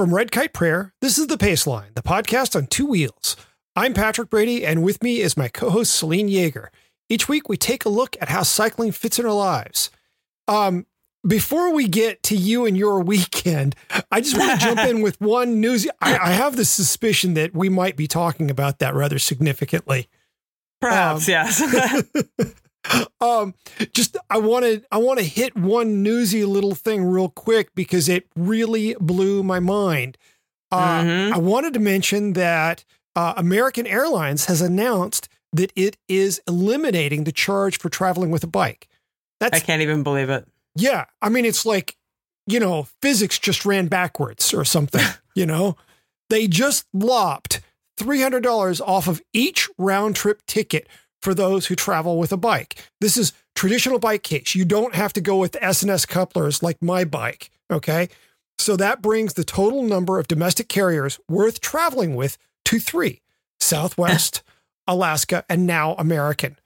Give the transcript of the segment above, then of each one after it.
From Red Kite Prayer, this is The Paceline, the podcast on two wheels. I'm Patrick Brady, and with me is my co host, Selene Yeager. Each week, we take a look at how cycling fits in our lives. Um, before we get to you and your weekend, I just want to jump in with one news. I, I, have the suspicion that we might be talking about that rather significantly. Perhaps, um, yes. um, just I want to I want to hit one newsy little thing real quick because it really blew my mind. Uh, mm-hmm. I wanted to mention that uh, American Airlines has announced that it is eliminating the charge for traveling with a bike. That's I can't even believe it. Yeah, I mean it's like you know physics just ran backwards or something. you know, they just lopped three hundred dollars off of each round trip ticket for those who travel with a bike. This is traditional bike case. You don't have to go with S&S couplers like my bike, okay? So that brings the total number of domestic carriers worth traveling with to 3. Southwest, Alaska, and now American.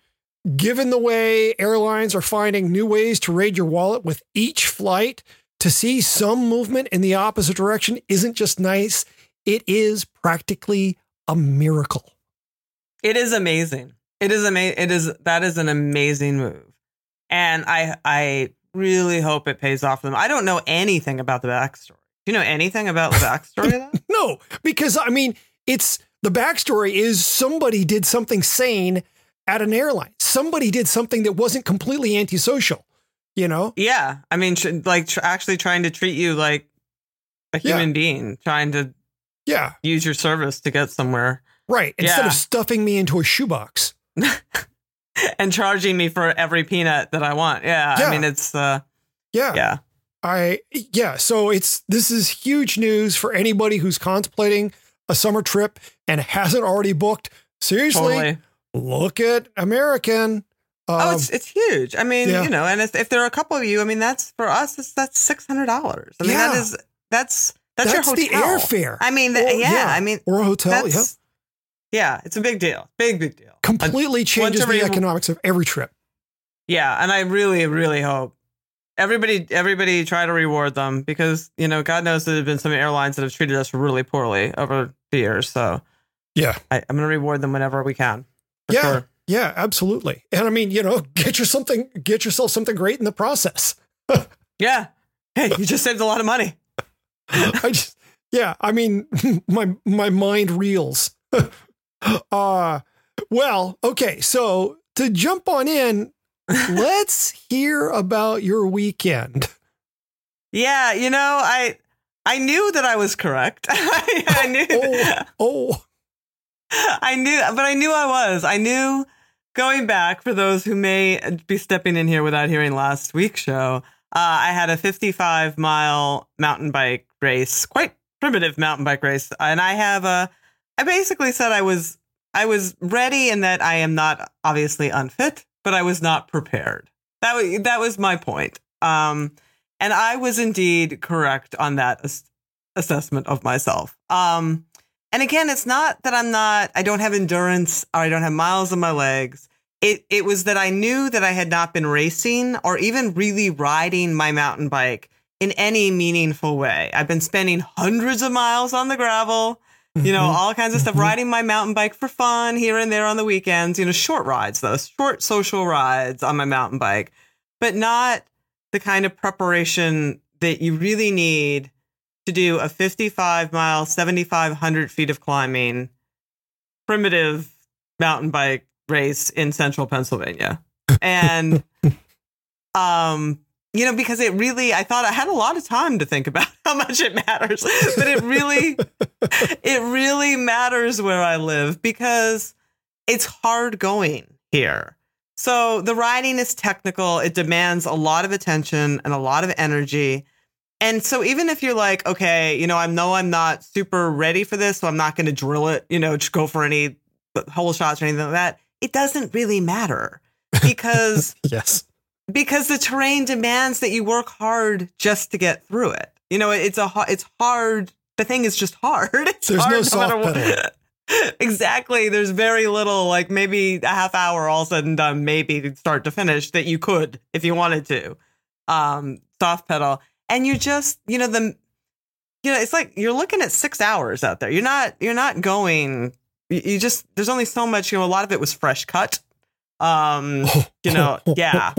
Given the way airlines are finding new ways to raid your wallet with each flight, to see some movement in the opposite direction isn't just nice, it is practically a miracle. It is amazing. It is amazing. It is that is an amazing move, and I I really hope it pays off for them. I don't know anything about the backstory. Do you know anything about the backstory? no, because I mean, it's the backstory is somebody did something sane at an airline. Somebody did something that wasn't completely antisocial. You know? Yeah, I mean, tr- like tr- actually trying to treat you like a human yeah. being, trying to yeah use your service to get somewhere. Right. Instead yeah. of stuffing me into a shoebox. and charging me for every peanut that I want. Yeah, yeah. I mean it's uh yeah. Yeah. I yeah, so it's this is huge news for anybody who's contemplating a summer trip and hasn't already booked. Seriously, totally. look at American. Um, oh, it's it's huge. I mean, yeah. you know, and if, if there are a couple of you, I mean, that's for us. It's, that's six hundred dollars. I mean, yeah. that is that's that's, that's your hotel. the airfare. I mean, or, yeah, yeah, I mean, or a hotel. Yeah, yeah, it's a big deal. Big big deal completely changes the economics of every trip. Yeah, and I really, really hope everybody, everybody try to reward them because you know, God knows there have been some airlines that have treated us really poorly over the years. So, yeah, I, am going to reward them whenever we can. Yeah, sure. yeah, absolutely. And I mean, you know, get your something, get yourself something great in the process. yeah, hey, you just saved a lot of money. I just, yeah, I mean, my my mind reels. uh well, okay. So to jump on in, let's hear about your weekend. Yeah, you know, I I knew that I was correct. I, I knew. Oh, oh. I knew, but I knew I was. I knew going back for those who may be stepping in here without hearing last week's show. Uh, I had a 55 mile mountain bike race, quite primitive mountain bike race, and I have a. I basically said I was I was ready and that I am not obviously unfit, but I was not prepared. That was that was my point. Um, and I was indeed correct on that ass- assessment of myself. Um, and again, it's not that I'm not I don't have endurance or I don't have miles in my legs. It it was that I knew that I had not been racing or even really riding my mountain bike in any meaningful way. I've been spending hundreds of miles on the gravel you know, mm-hmm. all kinds of stuff. Mm-hmm. Riding my mountain bike for fun here and there on the weekends, you know, short rides though, short social rides on my mountain bike, but not the kind of preparation that you really need to do a 55 mile, 7,500 feet of climbing, primitive mountain bike race in central Pennsylvania. And, um, you know, because it really, I thought I had a lot of time to think about how much it matters, but it really, it really matters where I live because it's hard going here. So the riding is technical. It demands a lot of attention and a lot of energy. And so even if you're like, okay, you know, I know I'm not super ready for this, so I'm not going to drill it, you know, just go for any hole shots or anything like that, it doesn't really matter because yes. Because the terrain demands that you work hard just to get through it. You know, it's a it's hard. The thing is just hard. It's There's hard no soft matter what- pedal. exactly. There's very little, like maybe a half hour all said and done, maybe start to finish that you could if you wanted to. Um, soft pedal. And you just, you know, the you know, it's like you're looking at six hours out there. You're not you're not going you, you just there's only so much, you know, a lot of it was fresh cut. Um, you know, yeah.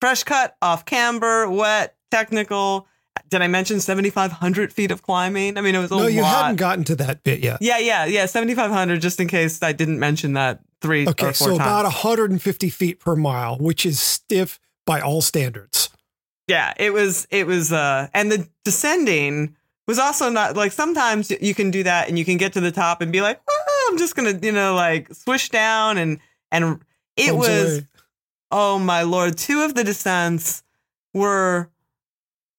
Fresh cut, off camber, wet, technical. Did I mention 7,500 feet of climbing? I mean, it was a no, lot. you hadn't gotten to that bit yet. Yeah, yeah, yeah. 7,500, just in case I didn't mention that three Okay, so times. about 150 feet per mile, which is stiff by all standards. yeah, it was, it was, uh, and the descending was also not like sometimes you can do that and you can get to the top and be like, "Oh, I'm just going to, you know, like swish down and, and it was, oh my lord, two of the descents were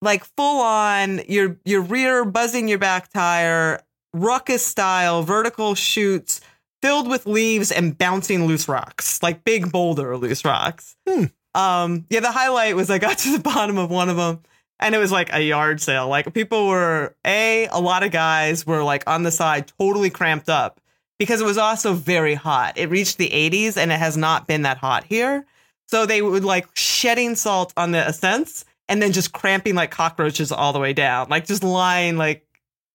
like full on your your rear buzzing your back tire, ruckus style, vertical shoots filled with leaves and bouncing loose rocks, like big boulder loose rocks. Hmm. Um, yeah, the highlight was I got to the bottom of one of them and it was like a yard sale. Like people were a a lot of guys were like on the side totally cramped up because it was also very hot. It reached the 80s and it has not been that hot here. So they would like shedding salt on the ascents and then just cramping like cockroaches all the way down, like just lying like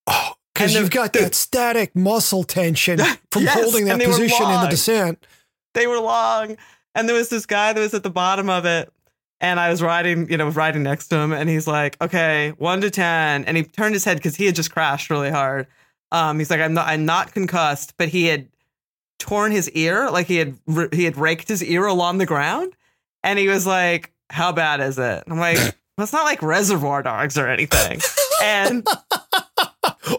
Oh, because you've got that static muscle tension from Yes, holding that and they were position in the descent. they were long. And there was this guy that was at the bottom of it. And I was riding, you know, riding next to him, and he's like, "Okay, one to ten. And he turned his head because he had just crashed really hard. Um, he's like, "I'm not, I'm not concussed, but he had torn his ear, like he had, he had raked his ear along the ground." And he was like, "How bad is it?" I'm like, "Well, "It's not like Reservoir Dogs or anything." and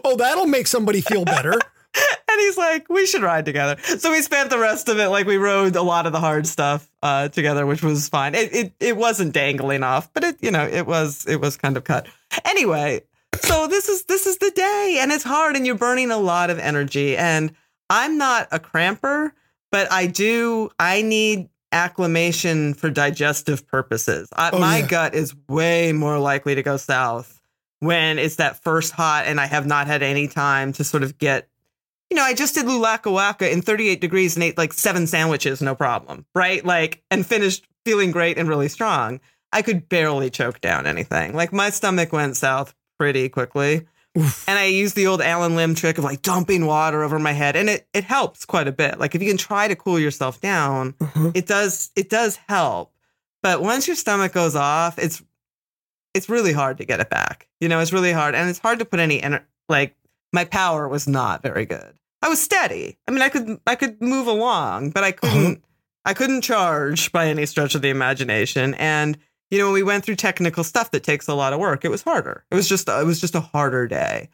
Oh, that'll make somebody feel better. and he's like, we should ride together. So we spent the rest of it like we rode a lot of the hard stuff uh, together, which was fine. It, it it wasn't dangling off, but it you know it was it was kind of cut. Anyway, so this is this is the day, and it's hard, and you're burning a lot of energy. And I'm not a cramper, but I do I need acclimation for digestive purposes. I, Oh, my yeah. gut is way more likely to go south when it's that first hot and I have not had any time to sort of get, you know, I just did Lulaka Waka in 38 degrees and ate like seven sandwiches, no problem, right? Like, and finished feeling great and really strong. I could barely choke down anything. Like, my stomach went south pretty quickly. Oof. And I use the old Allen Lim trick of like dumping water over my head, and it it helps quite a bit. Like if you can try to cool yourself down, Uh-huh. it does it does help. But once your stomach goes off, it's it's really hard to get it back. You know, it's really hard, and it's hard to put any ener- like my power was not very good. I was steady. I mean, I could I could move along, but I couldn't I couldn't charge by any stretch of the imagination. And you know, when we went through technical stuff that takes a lot of work, it was harder. It was just it was just a harder day.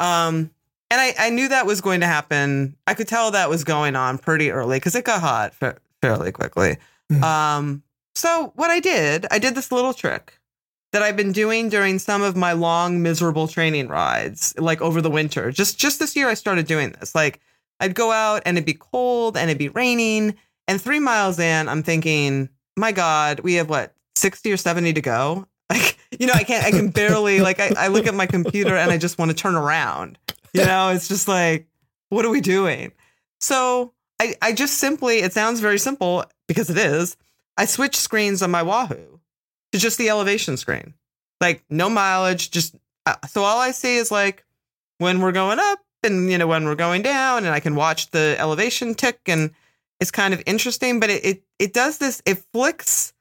Um, and I, I knew that was going to happen. I could tell that was going on pretty early because it got hot fa- fairly quickly. Mhm. Um, so what I did, I did this little trick that I've been doing during some of my long, miserable training rides, like over the winter. Just just this year, I started doing this. Like I'd go out and it'd be cold and it'd be raining, and three miles in, I'm thinking, my God, we have what sixty or seventy to go. Like you know, I can't, I can barely. Like I, I look at my computer and I just want to turn around. You know, it's just like, what are we doing? So I, I just simply, it sounds very simple because it is. I switch screens on my Wahoo to just the elevation screen. Like no mileage, just uh, so all I see is like when we're going up and you know when we're going down and I can watch the elevation tick and it's kind of interesting, but it it, it does this it flicks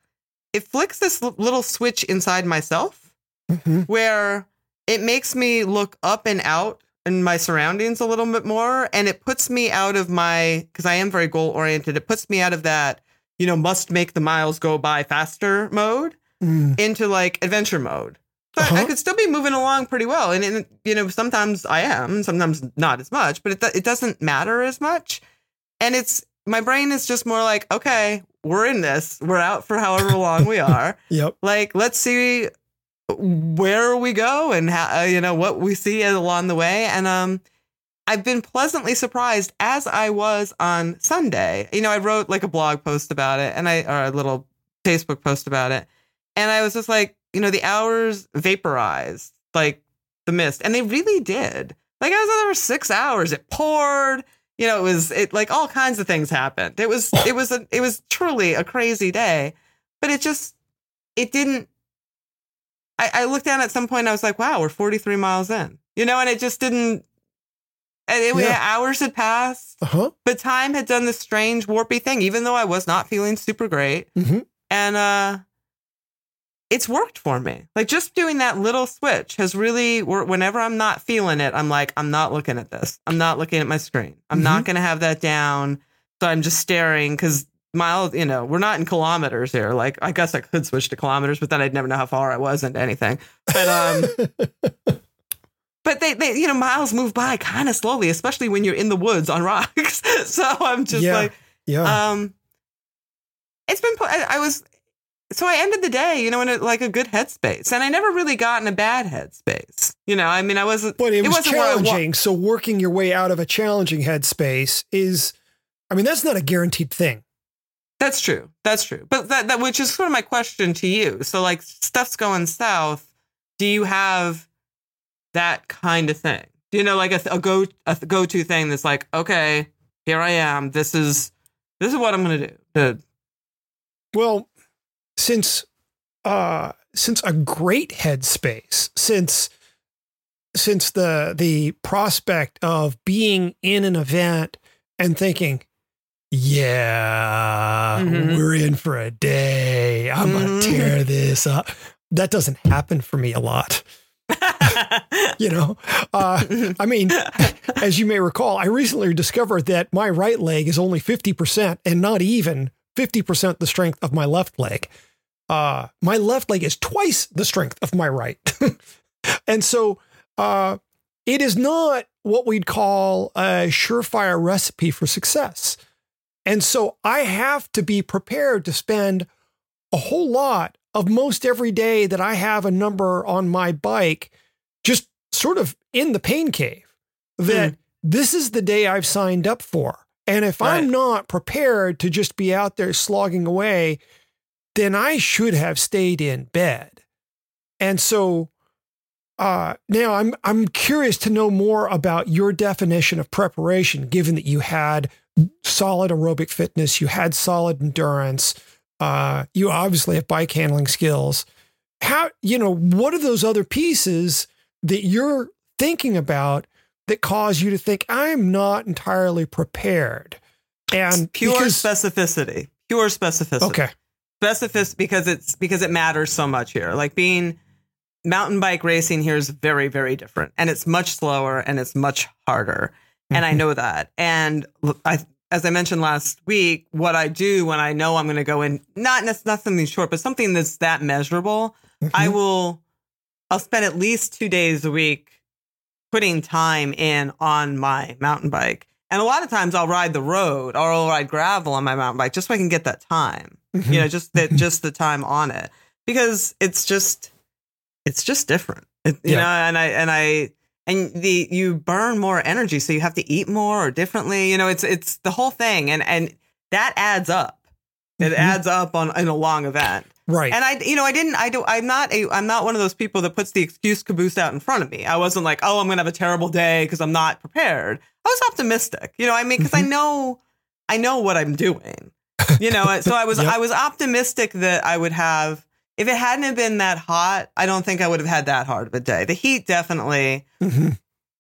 it flicks this little switch inside myself Mhm. where it makes me look up and out in my surroundings a little bit more and it puts me out of my because I am very goal oriented it puts me out of that you know must make the miles go by faster mode Mm. into like adventure mode but I- I Uh-huh. could still be moving along pretty well and, and you know sometimes I am sometimes not as much but it, it doesn't matter as much and it's my brain is just more like, okay, we're in this. We're out for however long we are. Yep. Like, let's see where we go and how uh, you know what we see along the way. And um, I've been pleasantly surprised as I was on Sunday. You know, I wrote like a blog post about it, and I or a little Facebook post about it, and I was just like, you know, the hours vaporized like the mist, and they really did. Like I was there for six hours. It poured. You know, it was it like all kinds of things happened. It was it was a it was truly a crazy day, but it just it didn't. I, I looked down at some point. I was like, wow, we're 43 miles in. You know, and it just didn't. And it, Yeah. hours had passed, Uh huh. but time had done this strange warpy thing. Even though I was not feeling super great, hmm and uh it's worked for me like just doing that little switch has really wor- whenever i'm not feeling it i'm like i'm not looking at this i'm not looking at my screen i'm not going to have that down so i'm just staring because miles you know we're not in kilometers here like i guess i could switch to kilometers but then i'd never know how far i was into anything but um but they, they you know miles move by kind of slowly especially when you're in the woods on rocks so i'm just Yeah. like yeah. um, it's been. I was. So I ended the day, you know, in a, like a good headspace, and I never really got in a bad headspace. You know, I mean, I wasn't. but it was wasn't where wa- challenging. so working your way out of a challenging headspace is, I mean, that's not a guaranteed thing. That's true. That's true. But that, that which is sort of my question to you. So like stuff's going south. Do you have that kind of thing? Do you know like a, a go a go to thing that's like, okay, here I am. This is this is what I'm gonna do. To, Well, since uh since a great headspace, since since the the prospect of being in an event and thinking, yeah, Mhm. we're in for a day. I'm Mhm. gonna tear this up. That doesn't happen for me a lot. You know, uh, I mean, as you may recall, I recently discovered that my right leg is only 50% and not even 50% the strength of my left leg. Uh, my left leg is twice the strength of my right. and so uh, it is not what we'd call a surefire recipe for success. And so I have to be prepared to spend a whole lot of most every day that I have a number on my bike just sort of in the pain cave that this is the day I've signed up for. And if I'm not prepared to just be out there slogging away, then I should have stayed in bed. And so uh, now I'm I'm curious to know more about your definition of preparation, given that you had solid aerobic fitness, you had solid endurance, uh, you obviously have bike handling skills. How you know what are those other pieces that you're thinking about that cause you to think I'm not entirely prepared? And pure because specificity. Pure specificity. okay, specificity because it's because it matters so much here. Like being mountain bike racing here is very very different, and it's much slower and it's much harder, and I Mhm. know that. And I, as I mentioned last week, what I do when I know I'm going to go in not not something short, but something that's that measurable, I Mhm. will. I'll spend at least two days a week putting time in on my mountain bike. And a lot of times I'll ride the road or I'll ride gravel on my mountain bike just so I can get that time you know just that just the time on it because it's just it's just different It- you Yeah. know and i and i and the you burn more energy so you have to eat more or differently you know it's it's the whole thing and and that adds up it Mhm. adds up on in a long event right. and I, you know, I didn't, I do, I'm not a, I'm not one of those people that puts the excuse caboose out in front of me. I wasn't like, oh, I'm going to have a terrible day because I'm not prepared. I was optimistic, you know, I mean, because I know, I know what I'm doing, you know, so I was, Yep. I was optimistic that I would have, if it hadn't have been that hot, I don't think I would have had that hard of a day. The heat definitely, Mhm.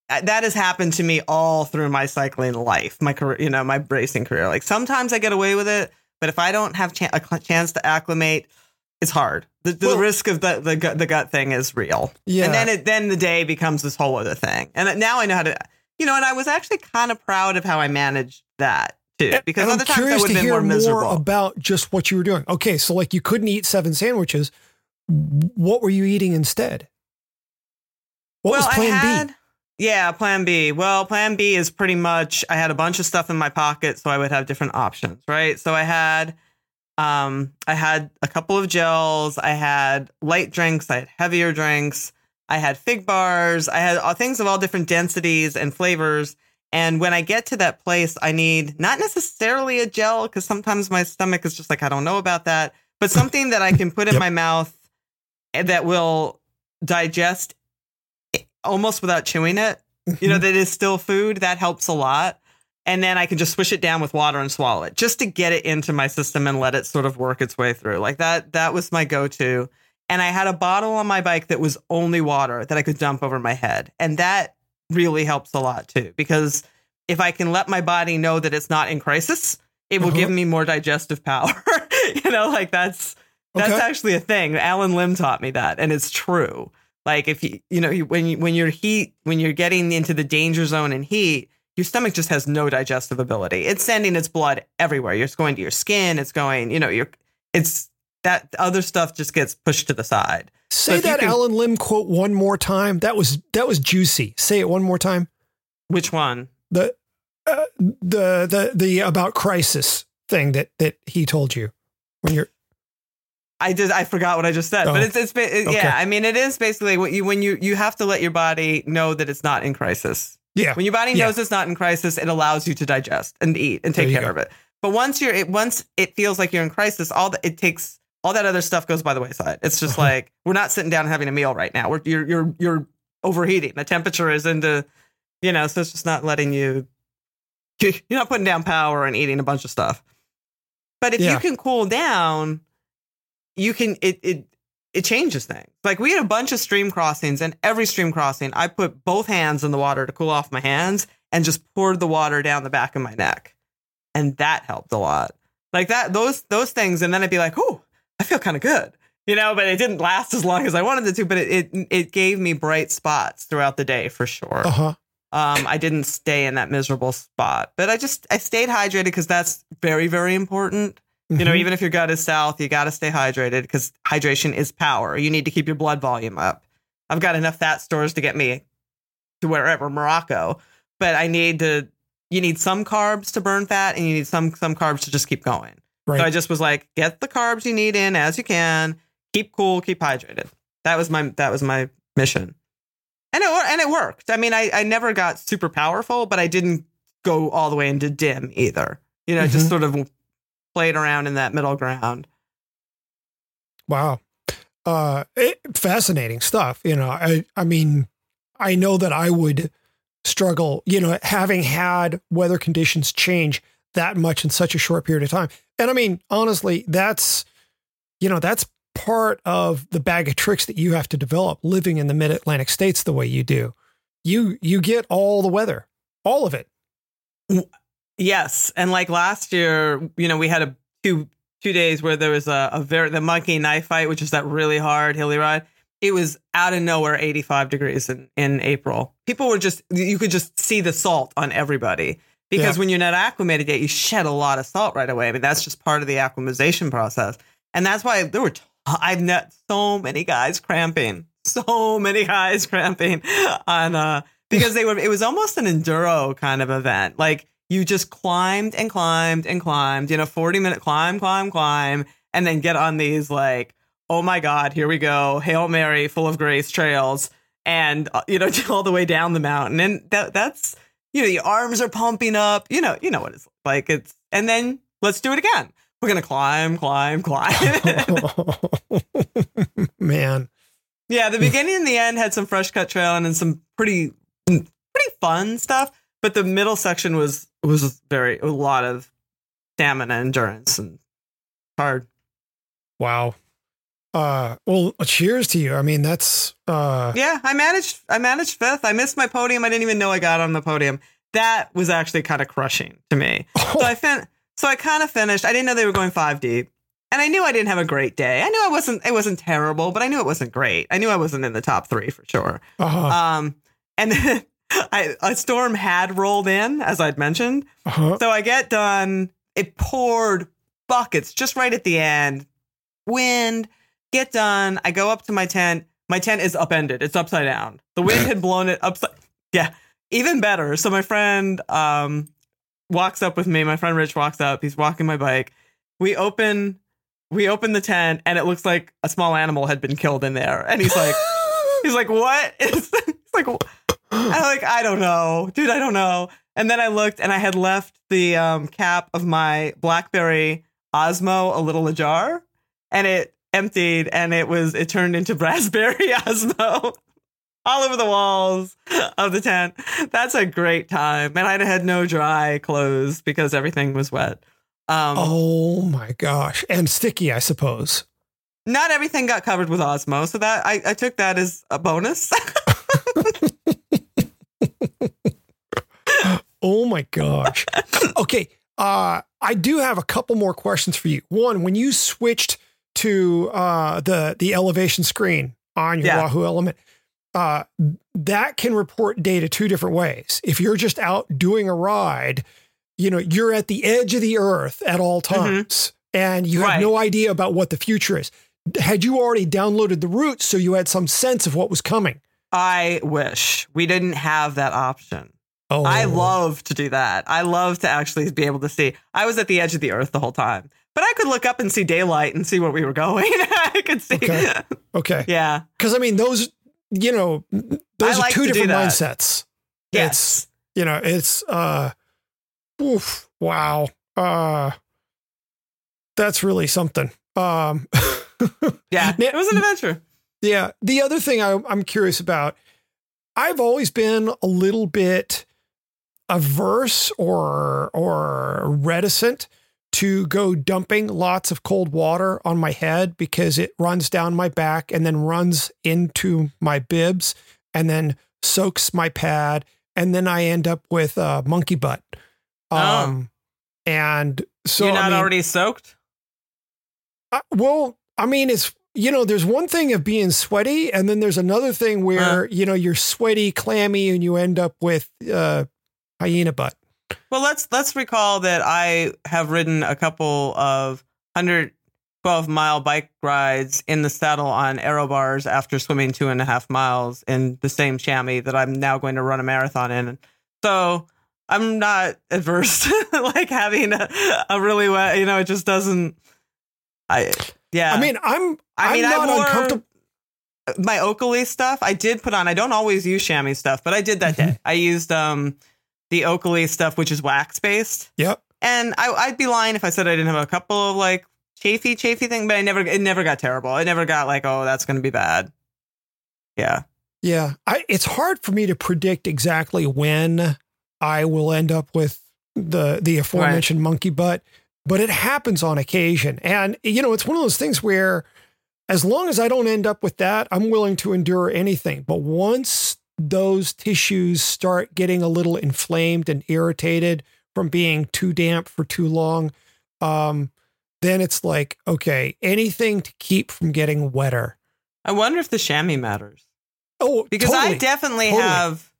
uh, that has happened to me all through my cycling life, my career, you know, my racing career. Like sometimes I get away with it, but if I don't have chan a chance to acclimate, it's hard. The, the Well- risk of the, the gut- the gut thing is real, Yeah. and then it then the day becomes this whole other thing. And now I know how to, you know, and I was actually kind of proud of how I managed that too, because And other I'm times I would have been more miserable. about just what you were doing. Okay, so like you couldn't eat seven sandwiches. What were you eating instead? What was I Plan had, B? Yeah, plan B. Well, plan B is pretty much I had a bunch of stuff in my pocket so I would have different options, right? So I had um I had a couple of gels, I had light drinks, I had heavier drinks, I had fig bars, I had all things of all different densities and flavors. And when I get to that place, I need not necessarily a gel because sometimes my stomach is just like I don't know about that, but something that I can put in Yep. my mouth eh, that will digest eh, almost without chewing it. You know, mm-hmm. that is still food. That helps a lot. And then I can just swish it down with water and swallow it just to get it into my system and let it sort of work its way through. Like that, that was my go to. And I had a bottle on my bike that was only water that I could dump over my head. And that really helps a lot too, because if I can let my body know that it's not in crisis, it will Uh-huh. give me more digestive power. you know, like that's, that's Okay. actually a thing. Allen Lim taught me that, and it's true. Like if you you know you- when you when you're heat when you're getting into the danger zone in heat, your stomach just has no digestive ability. It's sending its blood everywhere. It's going to your skin. It's going you know you're it's that other stuff just gets pushed to the side. Say you that can- Allen Lim quote one more time. That was that was juicy. Say it one more time. Which one? The uh, the the the about crisis thing that that he told you when you're I did. I forgot what I just said, Oh. but it's it's it- Okay. yeah. I mean, it is basically what you when you you have to let your body know that it's not in crisis. Yeah When your body Yeah. knows it's not in crisis, it allows you to digest and eat and take care go. of it. But once you're it, once it feels like you're in crisis, all that it takes all that other stuff goes by the wayside. It's just Uh-huh. like we're not sitting down and having a meal right now. We're you're you're you're overheating. The temperature is into you know, so it's just not letting you you're not putting down power and eating a bunch of stuff. But if Yeah. you can cool down, you can it it it changes things. Like we had a bunch of stream crossings, and every stream crossing, I put both hands in the water to cool off my hands and just poured the water down the back of my neck, and that helped a lot. Like that, those those things, and then I'd be like, "Oh, I feel kind of good," you know. But it didn't last as long as I wanted it to. But it it, it gave me bright spots throughout the day for sure. uh huh Um, I didn't stay in that miserable spot, but I just I stayed hydrated because that's very very important. You Mm-hmm. know, even if your gut is south, you got to stay hydrated because hydration is power. You need to keep your blood volume up. I've got enough fat stores to get me to wherever Morocco, but I need to. You need some carbs to burn fat, and you need some some carbs to just keep going. right So I just was like, get the carbs you need in as you can. Keep cool, keep hydrated. That was my that was my mission, and it and it worked. I mean, I I never got super powerful, but I didn't go all the way into dim either. You know, just Mhm. sort of played around in that middle ground. Wow. Uh, it, fascinating stuff. You know, I, I mean, I know that I would struggle, you know, having had weather conditions change that much in such a short period of time. And I mean, honestly, that's, you know, that's part of the bag of tricks that you have to develop living in the mid Atlantic states the way you do. You, you get all the weather, all of it. Yes, and like last year, you know, we had a two two days where there was a, a very the monkey knife fight, which is that really hard hilly ride. It was out of nowhere, eighty five degrees in in April. People were just you could just see the salt on everybody because Yeah. when you're not acclimated yet, you shed a lot of salt right away. I mean, that's just part of the acclimatization process, and that's why there were t- I've met so many guys cramping, so many guys cramping on uh because they were it was almost an enduro kind of event, like you just climbed and climbed and climbed, you know, 40 minute climb, climb, climb, and then get on these like, oh my God, here we go, Hail Mary, full of grace trails, and, uh, you know, all the way down the mountain. And that that's, you know, your arms are pumping up, you know, you know what it's like. It's, and then let's do it again. We're going to climb, climb, climb. Man. Yeah, the beginning and the end had some fresh cut trail and then some pretty pretty fun stuff. But the middle section was was very a lot of stamina endurance and hard. Wow. Uh, well, cheers to you. I mean, that's, uh, Yeah, I managed I managed fifth. I missed my podium. I didn't even know I got on the podium. That was actually kind of crushing to me. So I fin- so I kind of finished. I didn't know they were going five deep. And I knew I didn't have a great day. I knew I wasn't it wasn't terrible, but I knew it wasn't great. I knew I wasn't in the top three for sure. uh-huh, Um, and then I, a storm had rolled in, as I'd mentioned. uh-huh. So I get done. It poured buckets just right at the end. Wind. Get done. I go up to my tent. My tent is upended. It's upside down. The wind had blown it upside. Yeah, even better. So my friend um, walks up with me. My friend Rich walks up. He's walking my bike. We open we open the tent, and it looks like a small animal had been killed in there. And he's like, he's like, what? It's, it's like, I'm like, I don't know, dude. I don't know. And then I looked, and I had left the um, cap of my BlackBerry Osmo a little ajar, and it emptied, and it was it turned into raspberry Osmo all over the walls of the tent. That's a great time. And I had no dry clothes because everything was wet. Um, oh my gosh. And sticky, I suppose. Not everything got covered with Osmo. So that I, I took that as a bonus. oh my gosh. Okay. Uh, I do have a couple more questions for you. One, when you switched to uh, the the elevation screen on your yeah. Wahoo ELEMNT, uh, that can report data two different ways. If you're just out doing a ride, you know, you're at the edge of the earth at all mm-hmm. times mm-hmm. and you have right. no idea about what the future is. Had you already downloaded the route so you had some sense of what was coming? I wish we didn't have that option. Oh. I love to do that. I love to actually be able to see. I was at the edge of the earth the whole time, but I could look up and see daylight and see where we were going. I could see. Okay. okay. yeah. Because I mean, those you know, those like are two different mindsets. Yes. It's, you know, it's, uh, oof, wow. Uh, that's really something. Um, yeah, it was an adventure. Yeah. The other thing I, I'm curious about, I've always been a little bit averse or or reticent to go dumping lots of cold water on my head because it runs down my back and then runs into my bibs and then soaks my pad and then I end up with a monkey butt. Oh. Um, oh. and so you're not I mean, already soaked. Uh, well, I mean, it's you know, there's one thing of being sweaty, and then there's another thing where uh. you know you're sweaty, clammy, and you end up with uh, hyena butt. Well, let's let's recall that I have ridden a couple of 112 mile bike rides in the saddle on aero bars after swimming two and a half miles in the same chamois that I'm now going to run a marathon in. So I'm not adverse to like having a, a really wet, you know, it just doesn't. I yeah. I mean, I'm I mean, I'm not I uncomfortable. My Oakley stuff, I did put on. I don't always use chamois stuff, but I did that mm-hmm. day. I used um the Oakley stuff, which is wax based. Yep. And I, would be lying if I said I didn't have a couple of like chafy, chafy thing, but I never, it never got terrible. It never got like, oh, that's going to be bad. Yeah. Yeah. I, it's hard for me to predict exactly when I will end up with the, the aforementioned right. monkey butt, but it happens on occasion. And, you know, it's one of those things where as long as I don't end up with that, I'm willing to endure anything. But once those tissues start getting a little inflamed and irritated from being too damp for too long, um, then it's like, okay, anything to keep from getting wetter. I wonder if the chamois matters. Oh, because totally, I definitely totally. have,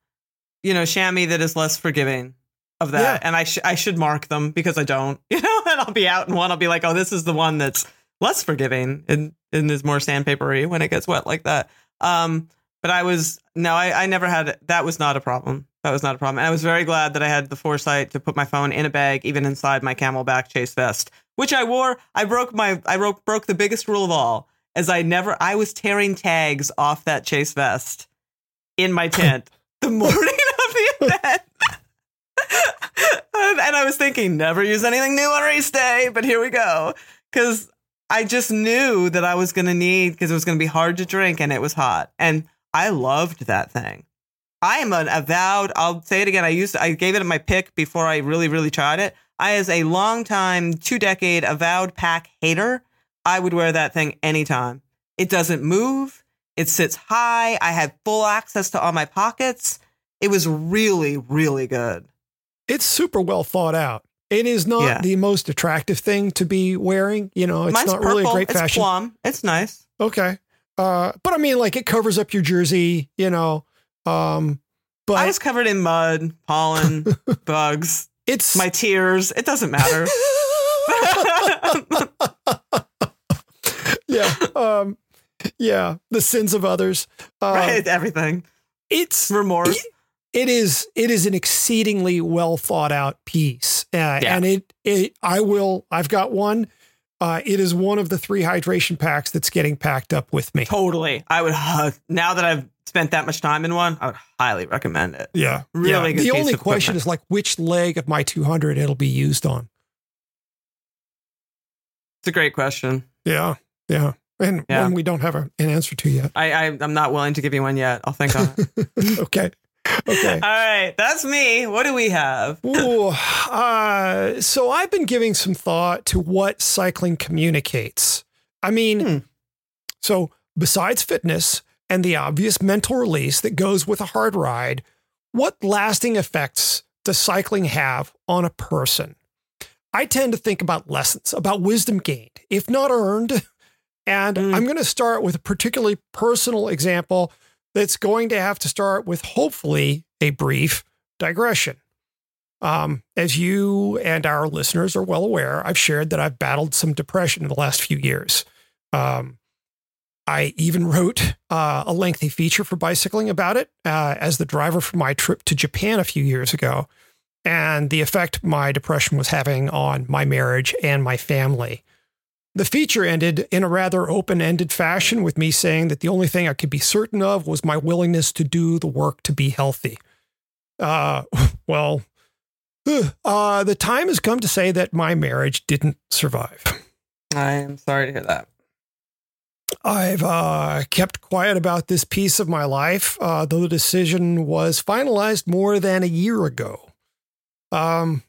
you know, chamois that is less forgiving of that, yeah. and I sh- I should mark them because I don't, you know, and I'll be out in one, I'll be like, oh, this is the one that's less forgiving and and is more sandpapery when it gets wet like that. Um, but I was no, I, I never had that was not a problem. That was not a problem. And I was very glad that I had the foresight to put my phone in a bag, even inside my CamelBak chase vest, which I wore. I broke my I broke broke the biggest rule of all, as I never I was tearing tags off that chase vest in my tent the morning of the event. and I was thinking, never use anything new on race day, but here we go. Because I just knew that I was going to need, because it was going to be hard to drink and it was hot. And I loved that thing. I am an avowed, I'll say it again. I used, I gave it my pick before I really, really tried it. I, as a long time, two decade avowed pack hater, I would wear that thing anytime. It doesn't move. It sits high. I had full access to all my pockets. It was really, really good. It's super well thought out. It is not yeah. the most attractive thing to be wearing. You know, it's Mine's not purple. really great it's fashion. Plum. It's nice. Okay. Uh, but I mean, like it covers up your jersey, you know. Um, but I was covered in mud, pollen, bugs. It's my tears. It doesn't matter. yeah. Um, yeah. The sins of others. Uh, right. Everything. It's remorse. It is it is an exceedingly well thought out piece, uh, Yeah. and it it I will I've got one. Uh, it is one of the three hydration packs that's getting packed up with me. Totally. I would, uh, now that I've spent that much time in one, I would highly recommend it. Yeah, Really yeah. good The only question equipment. is like which leg of my 200 it'll be used on. It's a great question. Yeah, yeah, and Yeah. one we don't have a, an answer to yet. I, I, I'm not willing to give you one yet. I'll think on it. okay, okay. All right. That's me. What do we have? Ooh, uh, so I've been giving some thought to what cycling communicates. I mean, Hmm. so besides fitness and the obvious mental release that goes with a hard ride, what lasting effects does cycling have on a person? I tend to think about lessons, about wisdom gained, if not earned. And Hmm. I'm going to start with a particularly personal example that's going to have to start with hopefully a brief digression. Um, as you and our listeners are well aware, I've shared that I've battled some depression in the last few years. Um, I even wrote uh, a lengthy feature for bicycling about it uh, as the driver for my trip to Japan a few years ago, and the effect my depression was having on my marriage and my family. The feature ended in a rather open ended fashion with me saying that the only thing I could be certain of was my willingness to do the work to be healthy. Uh, well, uh, the time has come to say that my marriage didn't survive. I am sorry to hear that. I've uh, kept quiet about this piece of my life, uh, though the decision was finalized more than a year ago. Um,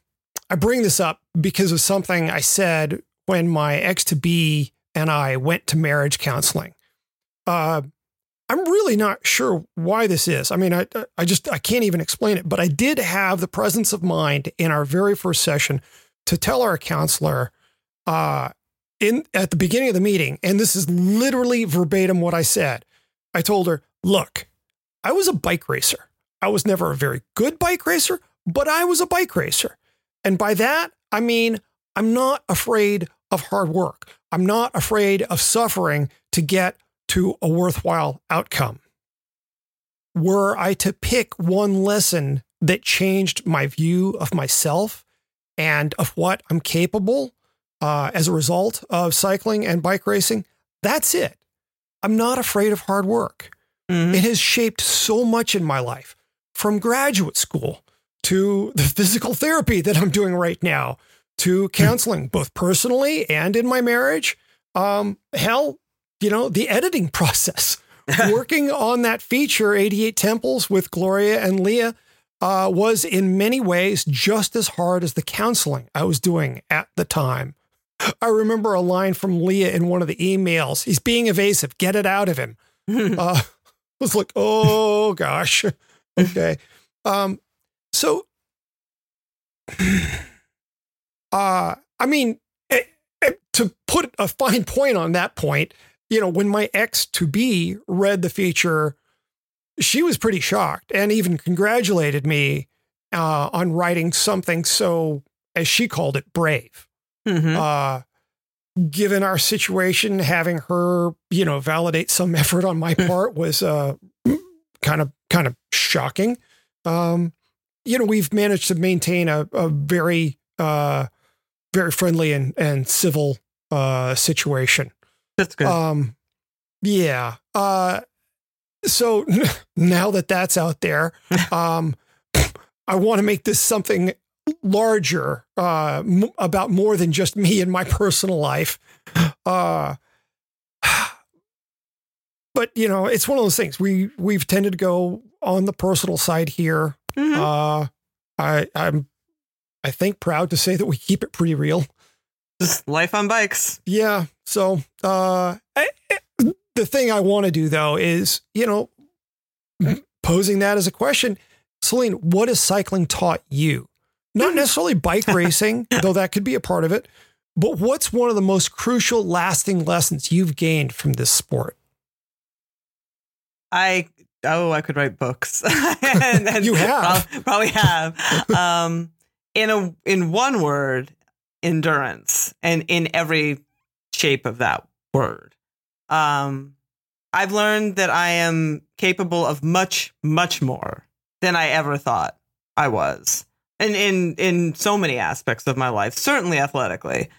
I bring this up because of something I said when my ex to be and I went to marriage counseling. Uh, I'm really not sure why this is. I mean, I I just I can't even explain it. But I did have the presence of mind in our very first session to tell our counselor, uh, in at the beginning of the meeting, and this is literally verbatim what I said. I told her, "Look, I was a bike racer. I was never a very good bike racer, but I was a bike racer, and by that I mean I'm not afraid of hard work. I'm not afraid of suffering to get to a worthwhile outcome. Were I to pick one lesson that changed my view of myself and of what I'm capable uh, as a result of cycling and bike racing, that's it. I'm not afraid of hard work. Mhm. It has shaped so much in my life from graduate school to the physical therapy that I'm doing right now to counseling, both personally and in my marriage. Um, hell, you know, the editing process, working on that feature, 88 Temples with Gloria and Leah, uh, was in many ways just as hard as the counseling I was doing at the time. I remember a line from Leah in one of the emails. He's being evasive. Get it out of him. Uh, I was like, oh gosh. Okay. Um, so, uh, I mean, eh, eh, to put a fine point on that point, you know, when my ex to be read the feature, she was pretty shocked and even congratulated me uh, on writing something so, as she called it, brave Mhm. uh, given our situation, having her, you know, validate some effort on my part was uh, kind of kind of shocking. Um, you know, we've managed to maintain a, a very uh, very friendly and and civil uh, situation. That's good. Um, yeah. Uh, so now that that's out there, um, I want to make this something larger, uh, m- about more than just me and my personal life. Uh, but you know, it's one of those things we we've tended to go on the personal side here. Mhm. Uh, I I'm I think proud to say that we keep it pretty real. Just life on bikes. Yeah. So uh, I, the thing I want to do though is, you know, posing that as a question, Selene, what has cycling taught you? Not necessarily bike racing, though that could be a part of it, but what's one of the most crucial, lasting lessons you've gained from this sport? I oh, I could write books. and, and You have. prob- probably have. Um, in a in one word, endurance, and in every shape of that word. Um, I've learned that I am capable of much, much more than I ever thought I was. And in in so many aspects of my life, certainly athletically.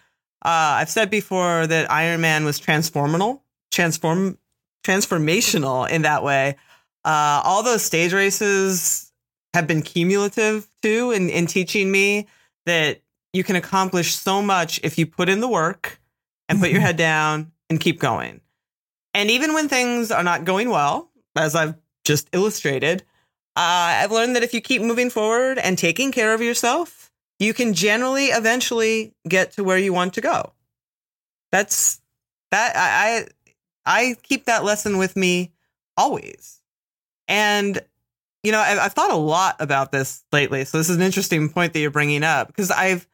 Uh, I've said before that Ironman was transformational, transform transformational in that way. Uh, all those stage races have been cumulative too in, in teaching me that you can accomplish so much if you put in the work and put your head down and keep going. And even when things are not going well, as I've just illustrated, uh, I've learned that if you keep moving forward and taking care of yourself, you can generally eventually get to where you want to go. That's that I I, I keep that lesson with me always. And you know, I've, I've thought a lot about this lately. So this is an interesting point that you're bringing up because I've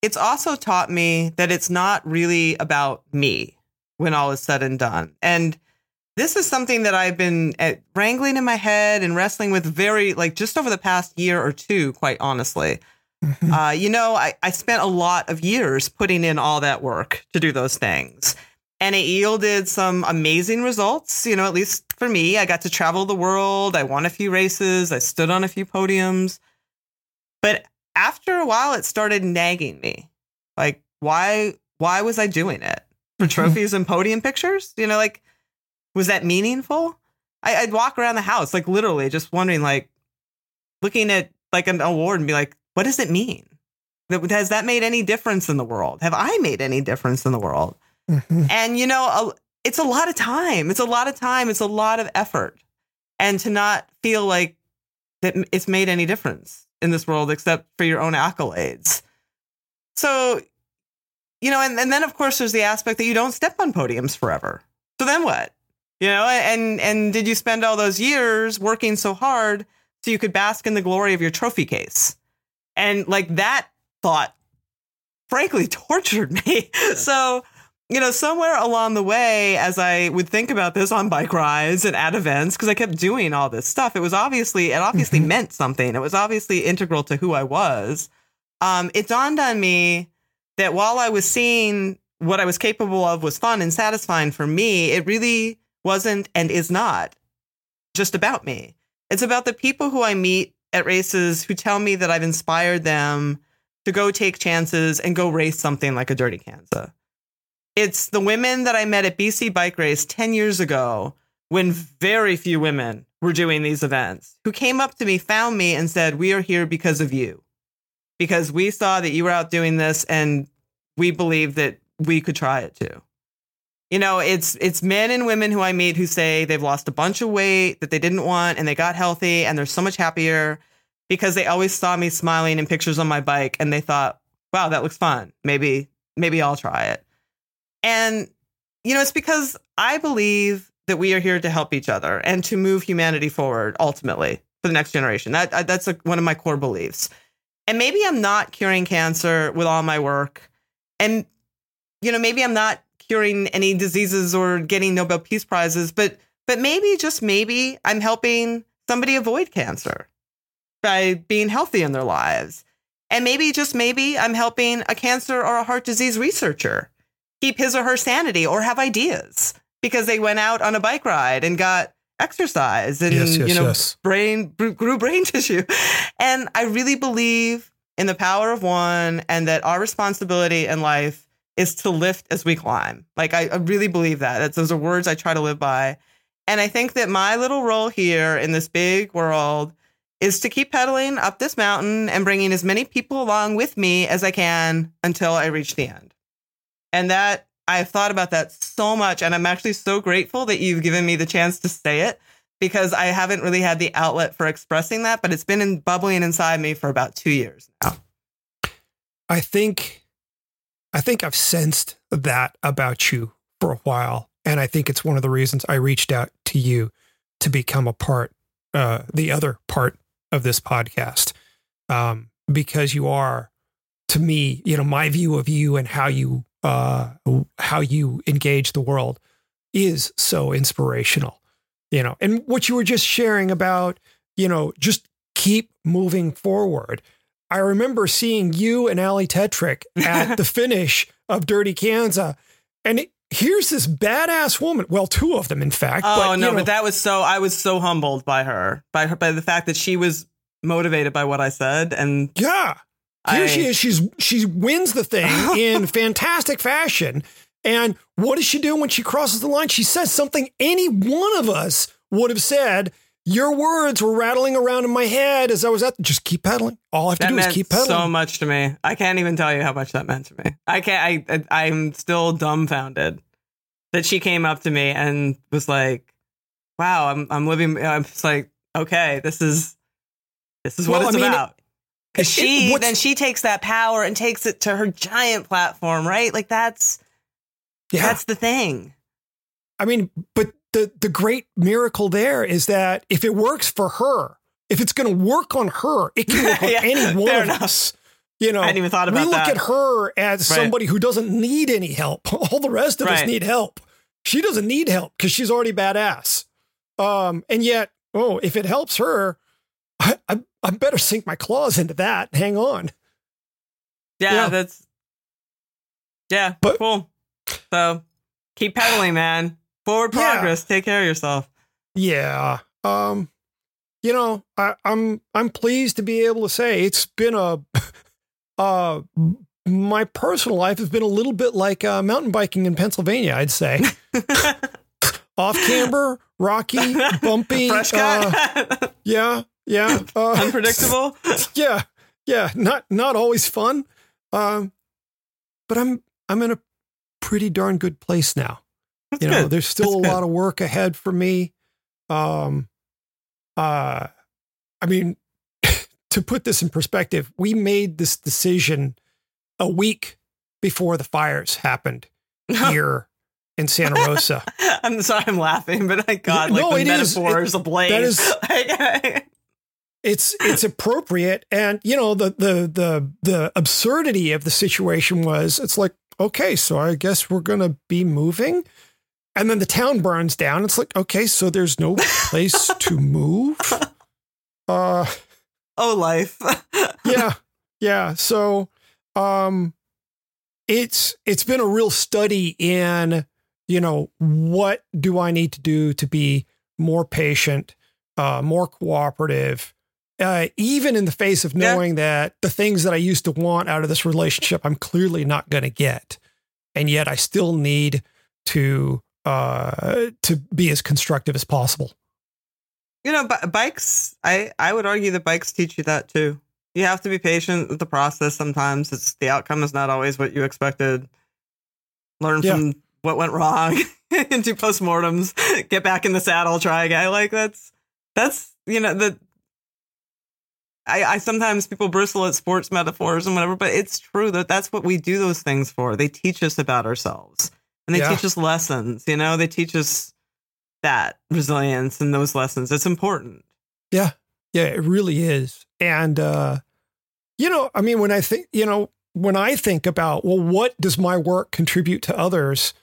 it's also taught me that it's not really about me when all is said and done. And this is something that I've been uh, wrangling in my head and wrestling with very, like, just over the past year or two, quite honestly. Mm-hmm. Uh, you know, I, I spent a lot of years putting in all that work to do those things. And it yielded some amazing results. You know, at least for me, I got to travel the world. I won a few races. I stood on a few podiums. But after a while, it started nagging me. Like, why, why was I doing it? For trophies and podium pictures? You know, like, was that meaningful? I, would walk around the house, like literally just wondering, like, looking at like an award and be like, what does it mean? Has that made any difference in the world? Have I made any difference in the world? Mm-hmm. And, you know, it's a lot of time. It's a lot of time. It's a lot of effort. And to not feel like that it's made any difference in this world except for your own accolades. So, you know, and, and then of course there's the aspect that you don't step on podiums forever. So then what? You know, and and did you spend all those years working so hard so you could bask in the glory of your trophy case? And like that thought, frankly, tortured me. so, you know, somewhere along the way, as I would think about this on bike rides and at events, because I kept doing all this stuff, it was obviously, it obviously mm-hmm. meant something. It was obviously integral to who I was. Um, it dawned on me that while I was seeing what I was capable of was fun and satisfying for me, it really wasn't and is not just about me. It's about the people who I meet at races who tell me that I've inspired them to go take chances and go race something like a Dirty Kanza. It's the women that I met at BC Bike Race 10 years ago when very few women were doing these events who came up to me, found me, and said, We are here because of you. Because we saw that you were out doing this and we believe that we could try it too. You know, it's it's men and women who I meet who say they've lost a bunch of weight that they didn't want and they got healthy and they're so much happier because they always saw me smiling in pictures on my bike and they thought, "Wow, that looks fun. Maybe maybe I'll try it." And you know, it's because I believe that we are here to help each other and to move humanity forward ultimately for the next generation. That uh, that's a, one of my core beliefs. And maybe I'm not curing cancer with all my work. And you know, maybe I'm not curing any diseases or getting Nobel Peace Prizes, but but maybe just maybe I'm helping somebody avoid cancer by being healthy in their lives. And maybe just maybe I'm helping a cancer or a heart disease researcher keep his or her sanity or have ideas because they went out on a bike ride and got exercise and yes, yes, you know yes. brain grew brain tissue. And I really believe in the power of one and that our responsibility in life is to lift as we climb. Like I, I really believe that. That's, those are words I try to live by. And I think that my little role here in this big world is to keep pedaling up this mountain and bringing as many people along with me as I can until I reach the end. And that I've thought about that so much. And I'm actually so grateful that you've given me the chance to say it because I haven't really had the outlet for expressing that, but it's been in, bubbling inside me for about two years now. I think I think I've sensed that about you for a while. And I think it's one of the reasons I reached out to you to become a part, uh, the other part of this podcast. Um, because you are, to me, you know, my view of you and how you, uh, how you engage the world is so inspirational, you know, and what you were just sharing about, you know, just keep moving forward. I remember seeing you and Ali Tetrick at the finish of Dirty Kanza, And it, here's this badass woman. Well, two of them, in fact. Oh but, no, know, but that was so. I was so humbled by her, by her, by the fact that she was motivated by what I said, and Yeah. Here I, she is. She's she wins the thing in fantastic fashion. And what does she do when she crosses the line? She says something any one of us would have said. Your words were rattling around in my head as I was at. Just keep pedaling. All I have to do is keep pedaling. so much to me. I can't even tell you how much that meant to me. I can't. I, I I'm still dumbfounded that she came up to me and was like, "Wow, I'm I'm living." I'm just like, okay, this is this is what Well, it's I mean, about. Because it- it- she then she takes that power and takes it to her giant platform, right? Like that's yeah. that's the thing. I mean, but the the great miracle there is that if it works for her, if it's going to work on her, it can work on Yeah, any one of enough. us. You know, I hadn't even thought about that. we about look that. at her as Right. somebody who doesn't need any help. All the rest of us need help. She doesn't need help because she's already badass. Um, and yet, oh, if it helps her, I, I, I better sink my claws into that. Hang on. Yeah, Yeah. that's yeah, But- cool. So keep pedaling, man. Forward Yeah. progress. Take care of yourself. Yeah. Um, you know, I, I'm I'm pleased to be able to say it's been a uh my personal life has been a little bit like uh, mountain biking in Pennsylvania, I'd say. Off camber, rocky, bumpy. Fresh uh, yeah, yeah. Uh, Unpredictable. yeah, yeah. Not not always fun. Um, but I'm I'm in a pretty darn good place now. That's you know, good. there's still That's a good. lot of work ahead for me. Um, uh, I mean, to put this in perspective, we made this decision a week before the fires happened here in Santa Rosa. I'm sorry, I'm laughing, but I got like No, the it is. metaphor is It- ablaze. that is- it's it's appropriate. And you know the the the the absurdity of the situation was it's like okay so i guess we're going to be moving. And then the town burns down. It's like okay so there's no place to move? Uh oh, life. yeah. Yeah. So um it's it's been a real study in you know what do i need to do to be more patient uh more cooperative uh, even in the face of Yeah. knowing that the things that I used to want out of this relationship, I'm clearly not going to get, and yet I still need to uh, to be as constructive as possible. you know, bi- bikes. I I would argue that bikes teach you that too. You have to be patient with the process. Sometimes it's the outcome is not always what you expected. Learn Yeah. from what went wrong. do postmortems. Get back in the saddle. Try again. Like that's that's you know the. I, I sometimes people bristle at sports metaphors and whatever, but it's true that that's what we do those things for. They teach us about ourselves and they Yeah. teach us lessons. You know, they teach us that resilience and those lessons. It's important. Yeah, yeah, it really is. And uh, you know, I mean, when I think, you know, when I think about, well, what does my work contribute to others?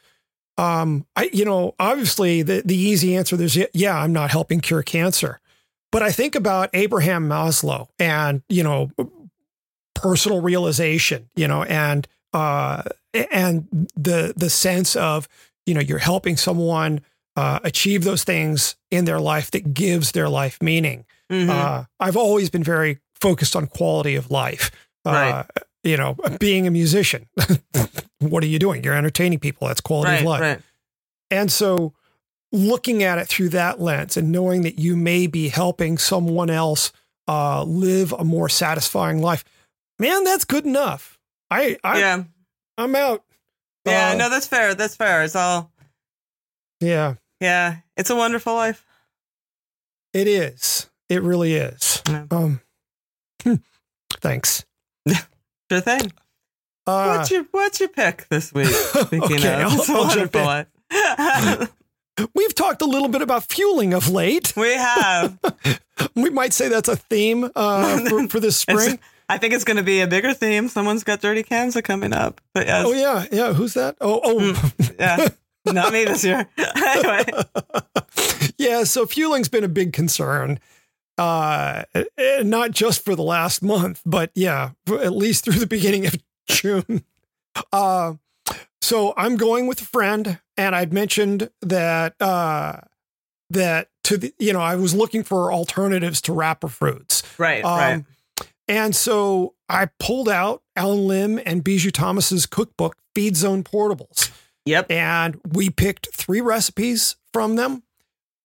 Um, I, you know, obviously the the easy answer is yeah, I'm not helping cure cancer, but I think about Abraham Maslow and you know, personal realization, you know, and uh, and the the sense of you know you're helping someone uh, achieve those things in their life that gives their life meaning. Mhm. Uh, I've always been very focused on quality of life. Uh, Right. You know, being a musician, what are you doing? You're entertaining people. That's quality right, of life. right. And so, looking at it through that lens and knowing that you may be helping someone else uh, live a more satisfying life, man, that's good enough. I, I yeah, I'm out. yeah. Uh, no, that's fair. That's fair. It's all. Yeah, Yeah, it's a wonderful life. it is. It really is. Yeah. Um, thanks. Sure thing. Uh, what's your What's your pick this week? Speaking Okay, of, it's a I'll jump wonderful life. We've talked a little bit about fueling of late. we have. We might say that's a theme uh, for, for this It's- spring. I think it's going to be a bigger theme. Someone's got dirty Kanza coming up. But yes, Oh yeah, yeah. Who's that? Oh, oh, yeah, not me this year. anyway, yeah. So fueling's been a big concern, uh, eh, not just for the last month, but yeah, at least through the beginning of June. Uh, so I'm going with a friend, and I'd mentioned that uh, that to the you know I was looking for alternatives to wrapper foods. Right, Um, right. And so I pulled out Allen Lim and Biju Thomas's cookbook, Feed Zone Portables, Yep. and we picked three recipes from them,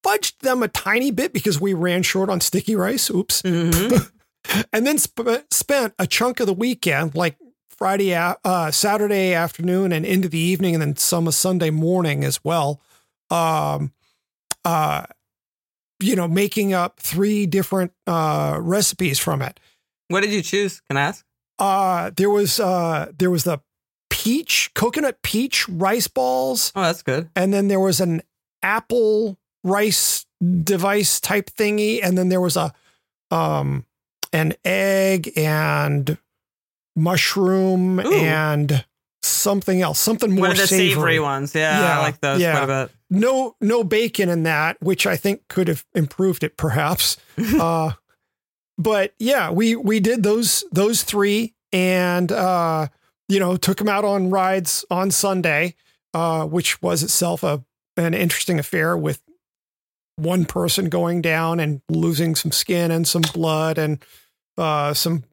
fudged them a tiny bit because we ran short on sticky rice. Oops. Mhm. and then sp- spent a chunk of the weekend, like Friday, uh, Saturday afternoon, and into the evening, and then some of Sunday morning as well. Um, uh, you know, making up three different uh, recipes from it. What did you choose? Can I ask? Uh, there was uh, there was the peach coconut peach rice balls, Oh, that's good. and then there was an apple rice device type thingy, and then there was a um an egg and mushroom Ooh. and something else, something more One of the savory, savory. ones. Yeah, Yeah, I like those yeah. quite a bit. No, no bacon in that, which I think could have improved it, perhaps. uh, but yeah, we we did those those three, and uh, you know, took them out on rides on Sunday, uh, which was itself a an interesting affair with one person going down and losing some skin and some blood and uh, some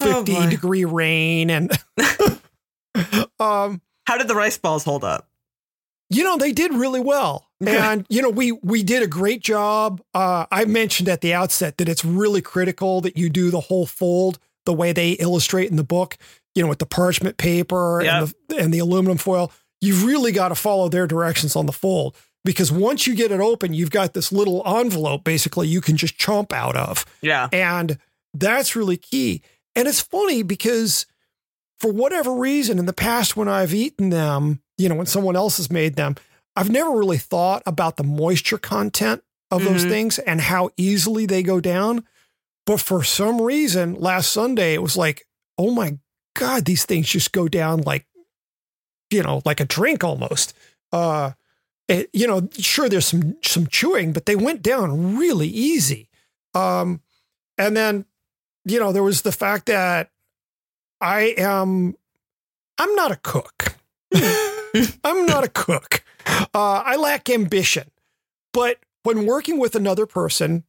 50 boy. degree rain and um How did the rice balls hold up? you know they did really well and you know we we did a great job uh i mentioned at the outset that it's really critical that you do the whole fold the way they illustrate in the book you know with the parchment paper and the and the aluminum foil you've really got to follow their directions on the fold because once you get it open you've got this little envelope basically you can just chomp out of Yeah. and that's really key. And it's funny because for whatever reason, in the past, when I've eaten them, you know, when someone else has made them, I've never really thought about the moisture content of those Mhm. things and how easily they go down. But for some reason, last Sunday, it was like, oh my God, these things just go down like, you know, like a drink almost. Uh, it, you know, sure, there's some some chewing, but they went down really easy. Um, and then, you know, there was the fact that I am, I'm not a cook. I'm not a cook. Uh, I lack ambition. But when working with another person,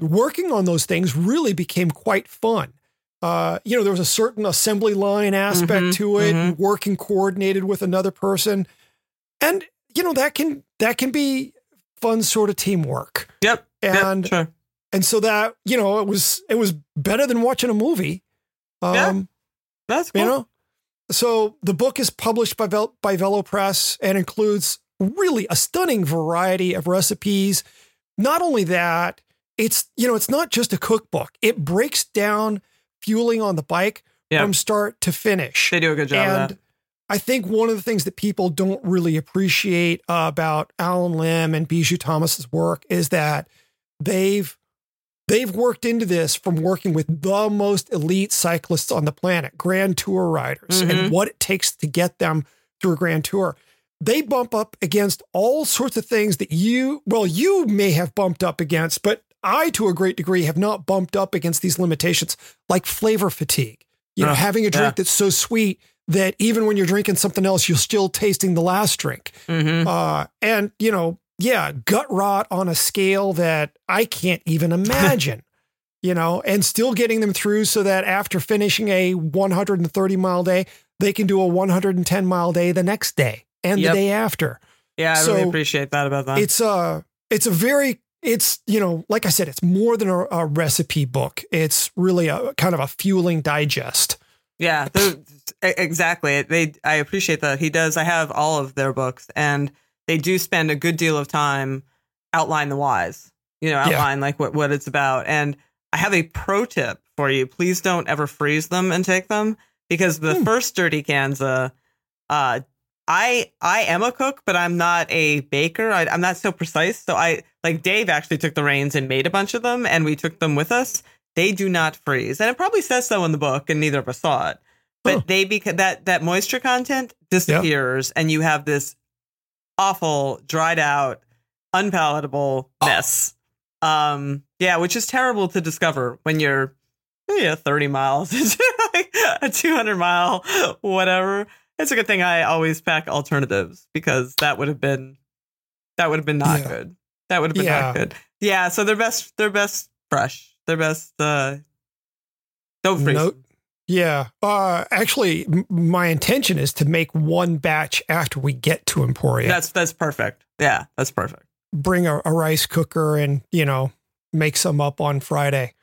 working on those things really became quite fun. Uh, you know, there was a certain assembly line aspect Mhm, to it, mhm. working coordinated with another person. And, you know, that can that can be fun sort of teamwork. Yep. yep, And sure. And so that you know it was it was better than watching a movie um Yeah. That's cool. you know so the book is published by Vel- by VeloPress and includes really a stunning variety of recipes not only that it's you know it's not just a cookbook it breaks down fueling on the bike Yeah. from start to finish They do a good job of and that. I think one of the things that people don't really appreciate uh, about Allen Lim and Biju Thomas's work is that they've they've worked into this from working with the most elite cyclists on the planet, Grand Tour riders, and Mhm. what it takes to get them through a Grand Tour. They bump up against all sorts of things that you, well, you may have bumped up against, but I, to a great degree, have not bumped up against these limitations, like flavor fatigue. You know, having a drink yeah. that's so sweet that even when you're drinking something else, you're still tasting the last drink. Mhm. Uh, and you know, yeah, gut rot on a scale that I can't even imagine. you know, and still getting them through so that after finishing a 130 mile day, they can do a 110 mile day the next day and Yep. the day after. Yeah, I really appreciate that about them. It's a, it's a very, it's you know, like I said, it's more than a, a recipe book. It's really a kind of a fueling digest. Yeah, exactly. They I appreciate that he does. I have all of their books, and they do spend a good deal of time outline the whys. You know, Yeah. outline like what what it's about. And I have a pro tip for you. Please don't ever freeze them and take them because the Hmm. first dirty Kanza, uh, I I am a cook, but I'm not a baker. I, I'm not so precise. So I like Dave actually took the reins and made a bunch of them, and we took them with us. They do not freeze, and it probably says so in the book, and neither of us saw it. But Huh. they because that that moisture content disappears, and you have this awful, dried out, unpalatable mess. Um, yeah, which is terrible to discover when you're yeah 30 miles into like a 200 mile whatever. It's a good thing I always pack alternatives because that would have been that would have been not Yeah. good. That would have been Yeah. not good. Yeah, so they're best they're best fresh. They're best uh don't freeze. No, yeah. Uh, actually, m- my intention is to make one batch after we get to Emporia. That's that's perfect. Yeah, that's perfect. Bring a, a rice cooker and you know make some up on Friday.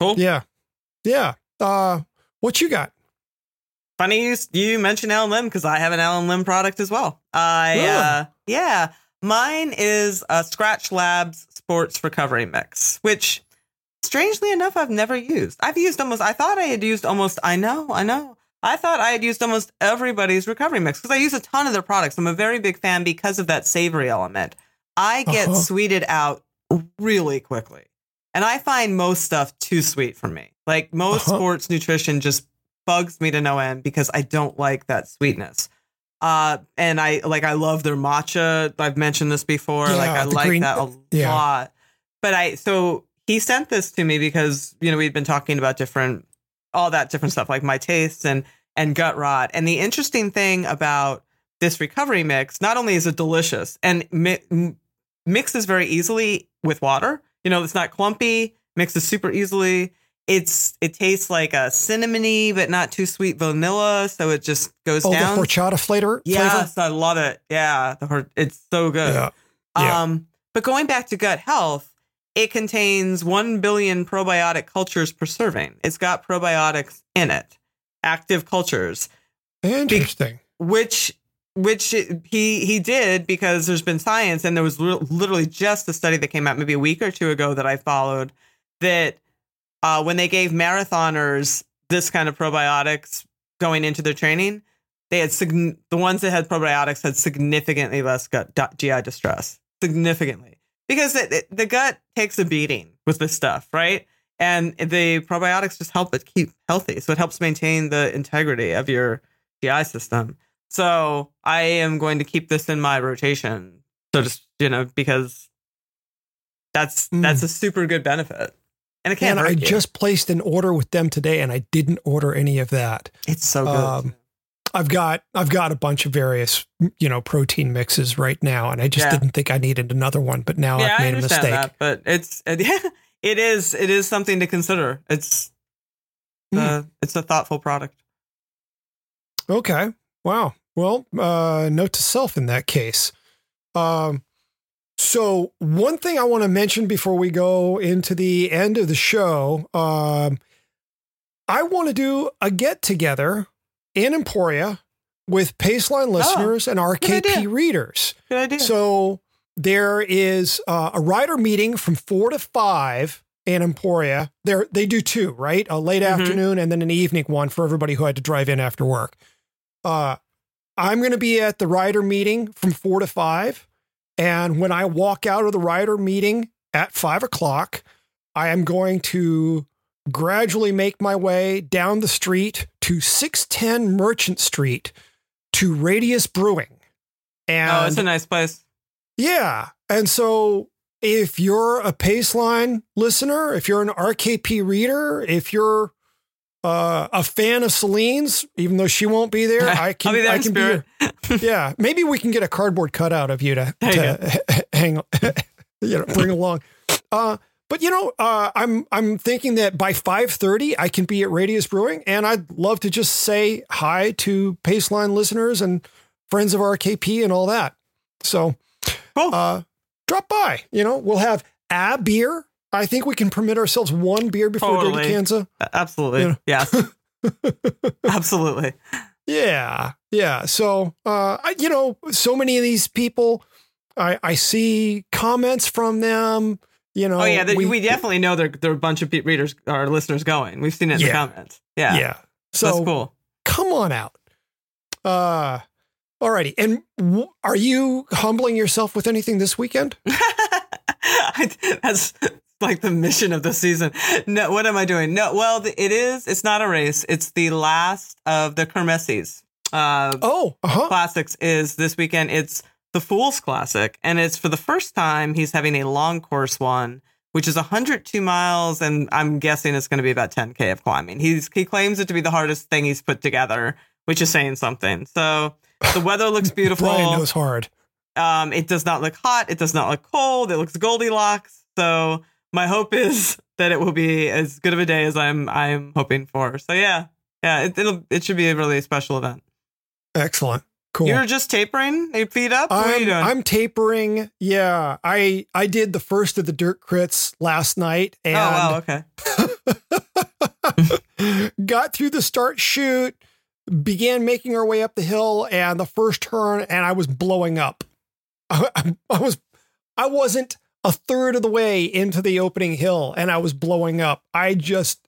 Cool. Yeah, yeah. Uh, what you got? Funny you you mentioned Allen Lim because I have an Allen Lim product as well. I Really? uh, yeah, mine is a Skratch Labs Sports Recovery Mix, which strangely enough I've never used. I've used almost. I thought I had used almost. I know, I know. I thought I had used almost everybody's recovery mix because I use a ton of their products. I'm a very big fan because of that savory element. I get Uh-huh. sweeted out really quickly. And I find most stuff too sweet for me. Like most Uh-huh. sports nutrition just bugs me to no end because I don't like that sweetness. Uh, and I like I love their matcha. I've mentioned this before. like I like green- that a yeah. lot. But I so he sent this to me because you know we'd been talking about different all that different stuff like my tastes and and gut rot. And the interesting thing about this recovery mix, not only is it delicious and mi- mixes very easily with water. You know, it's not clumpy. Mixes super easily. It's it tastes like a cinnamony but not too sweet vanilla, so it just goes Oh, down. the horchata flavor. yes, I love it. Yeah, the hor- it's so good. Yeah. Yeah. Um, but going back to gut health, it contains 1 billion probiotic cultures per serving. It's got probiotics in it, active cultures, Interesting. which which he he did because there's been science and there was li- literally just a study that came out maybe a week or two ago that I followed that uh, when they gave marathoners this kind of probiotics going into their training, they had sign- the ones that had probiotics had significantly less gut GI distress, significantly because it, it- the gut takes a beating with this stuff, right? And the probiotics just help it keep healthy, so it helps maintain the integrity of your GI system. So I am going to keep this in my rotation. So just you know because that's Mm. that's a super good benefit, and it can't And I you. just placed an order with them today, and I didn't order any of that. it's so good. um, I've got I've got a bunch of various you know protein mixes right now, and I just Yeah. didn't think I needed another one, but now yeah, I've made a mistake. that, but it's it, it is it is something to consider. It's uh, it's a thoughtful product. Okay. Wow. Well, uh, note to self in that case. Um, so one thing I want to mention before we go into the end of the show, um, I want to do a get together in Emporia with Paceline listeners and RKP readers. Good idea. So there is uh, a rider meeting from four to five in Emporia. There they do two, right? A late Mhm. afternoon and then an evening one for everybody who had to drive in after work. Uh, I'm going to be at the rider meeting from four to five, and when I walk out of the rider meeting at five o'clock, I am going to gradually make my way down the street to 610 Merchant Street to Radius Brewing. And oh, it's a nice place. yeah. And so if you're a Paceline listener, if you're an RKP reader, if you're uh, a fan of Selene's, even though she won't be there, I can, be there I can spirit. be. Yeah. Maybe we can get a cardboard cutout of you to, There you hang, you know, bring along. Uh, but you know, uh, I'm I'm thinking that by 5:30 I can be at Radius Brewing, and I'd love to just say hi to Paceline listeners and friends of RKP and all that. So Cool. uh, drop by. You know, we'll have a beer. I think we can permit ourselves one beer before Totally. Dirty Kanza. Absolutely. Yeah. Yes. Absolutely. Yeah, yeah. So, uh, I, you know, so many of these people, I, I see comments from them. You know, Oh yeah, the, we, definitely know there there are a bunch of readers or listeners going. We've seen it in the comments. Yeah. yeah. So That's cool. come on out. Uh, alrighty. And w- are you humbling yourself with anything this weekend? That's like the mission of the season. No, what am I doing? No, well, it is. It's not a race. It's the last of the Kermesses. Uh, Oh, uh huh. classics is this weekend. It's the Fools Classic, and it's for the first time he's having a long course one, which is 102 miles, and I'm guessing it's going to be about 10k of climbing. He's he claims it to be the hardest thing he's put together, which is saying something. So the weather looks beautiful. Brian knows hard. Um, it does not look hot. It does not look cold. It looks Goldilocks. So my hope is that it will be as good of a day as I'm I'm hoping for. So yeah, yeah, it, it'll it should be a really special event. Excellent. Cool. You're just tapering your feet up. What are you I'm? I'm tapering. Yeah, I I did the first of the dirt crits last night, and oh wow, okay. got through the start chute, began making our way up the hill, and the first turn, and I was blowing up. I, I, I was, I wasn't a third of the way into the opening hill, and I was blowing up. I just,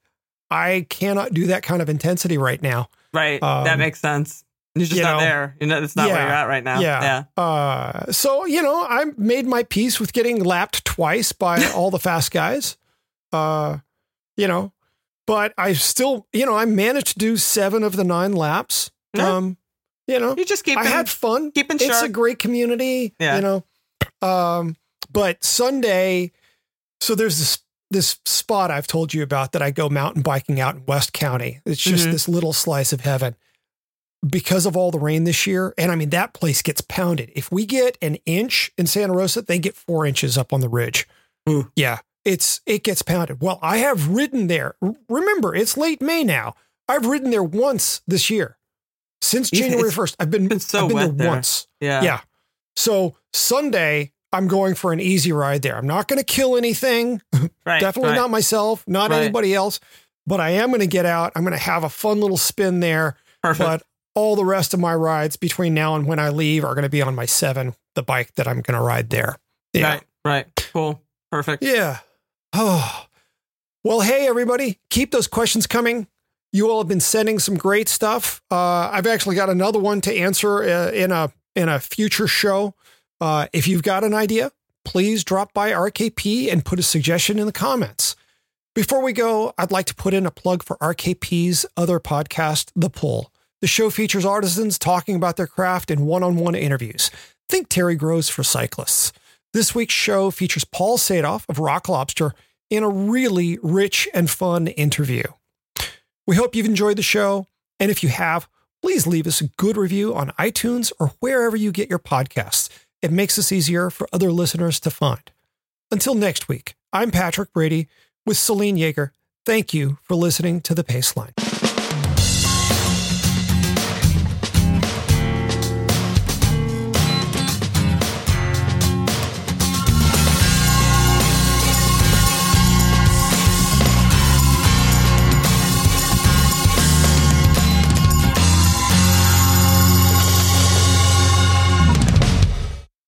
I cannot do that kind of intensity right now. Right, that Um, makes sense. You're just you not know, there. You're not, it's not where you're at right now. yeah. yeah. Uh, so you know, I made my peace with getting lapped twice by all the fast guys. Uh, you know, but I still, you know, I managed to do seven of the nine laps. Yeah. Um, you know, You just keep. I had fun. keeping It's a great community. Yeah. You know, um, but Sunday, so there's this this spot I've told you about that I go mountain biking out in West County. It's just Mhm. this little slice of heaven because of all the rain this year. And I mean, that place gets pounded. If we get an inch in Santa Rosa, they get four inches up on the ridge. Ooh. Yeah, it's it gets pounded. Well, I have ridden there. Remember, it's late May now. I've ridden there once this year. Since January first, I've been, been so I've been wet there there. once. yeah. Yeah. So Sunday, I'm going for an easy ride there. I'm not going to kill anything. Right. Definitely right. not myself, not Right. anybody else. But I am going to get out. I'm going to have a fun little spin there. Perfect. But all the rest of my rides between now and when I leave are going to be on my seven, the bike that I'm going to ride there. Yeah. Right. Right. Cool. Perfect. Yeah. Oh. Well, hey, everybody, keep those questions coming. You all have been sending some great stuff. Uh, I've actually got another one to answer uh, in a in a future show. Uh, if you've got an idea, please drop by RKP and put a suggestion in the comments. Before we go, I'd like to put in a plug for RKP's other podcast, The Pull. The show features artisans talking about their craft in one on one interviews. Think Terry Gross for cyclists. This week's show features Paul Sadoff of Rock Lobster in a really rich and fun interview. We hope you've enjoyed the show. And if you have, please leave us a good review on iTunes or wherever you get your podcasts. It makes us easier for other listeners to find. Until next week, I'm Patrick Brady with Selene Yeager. Thank you for listening to The Paceline.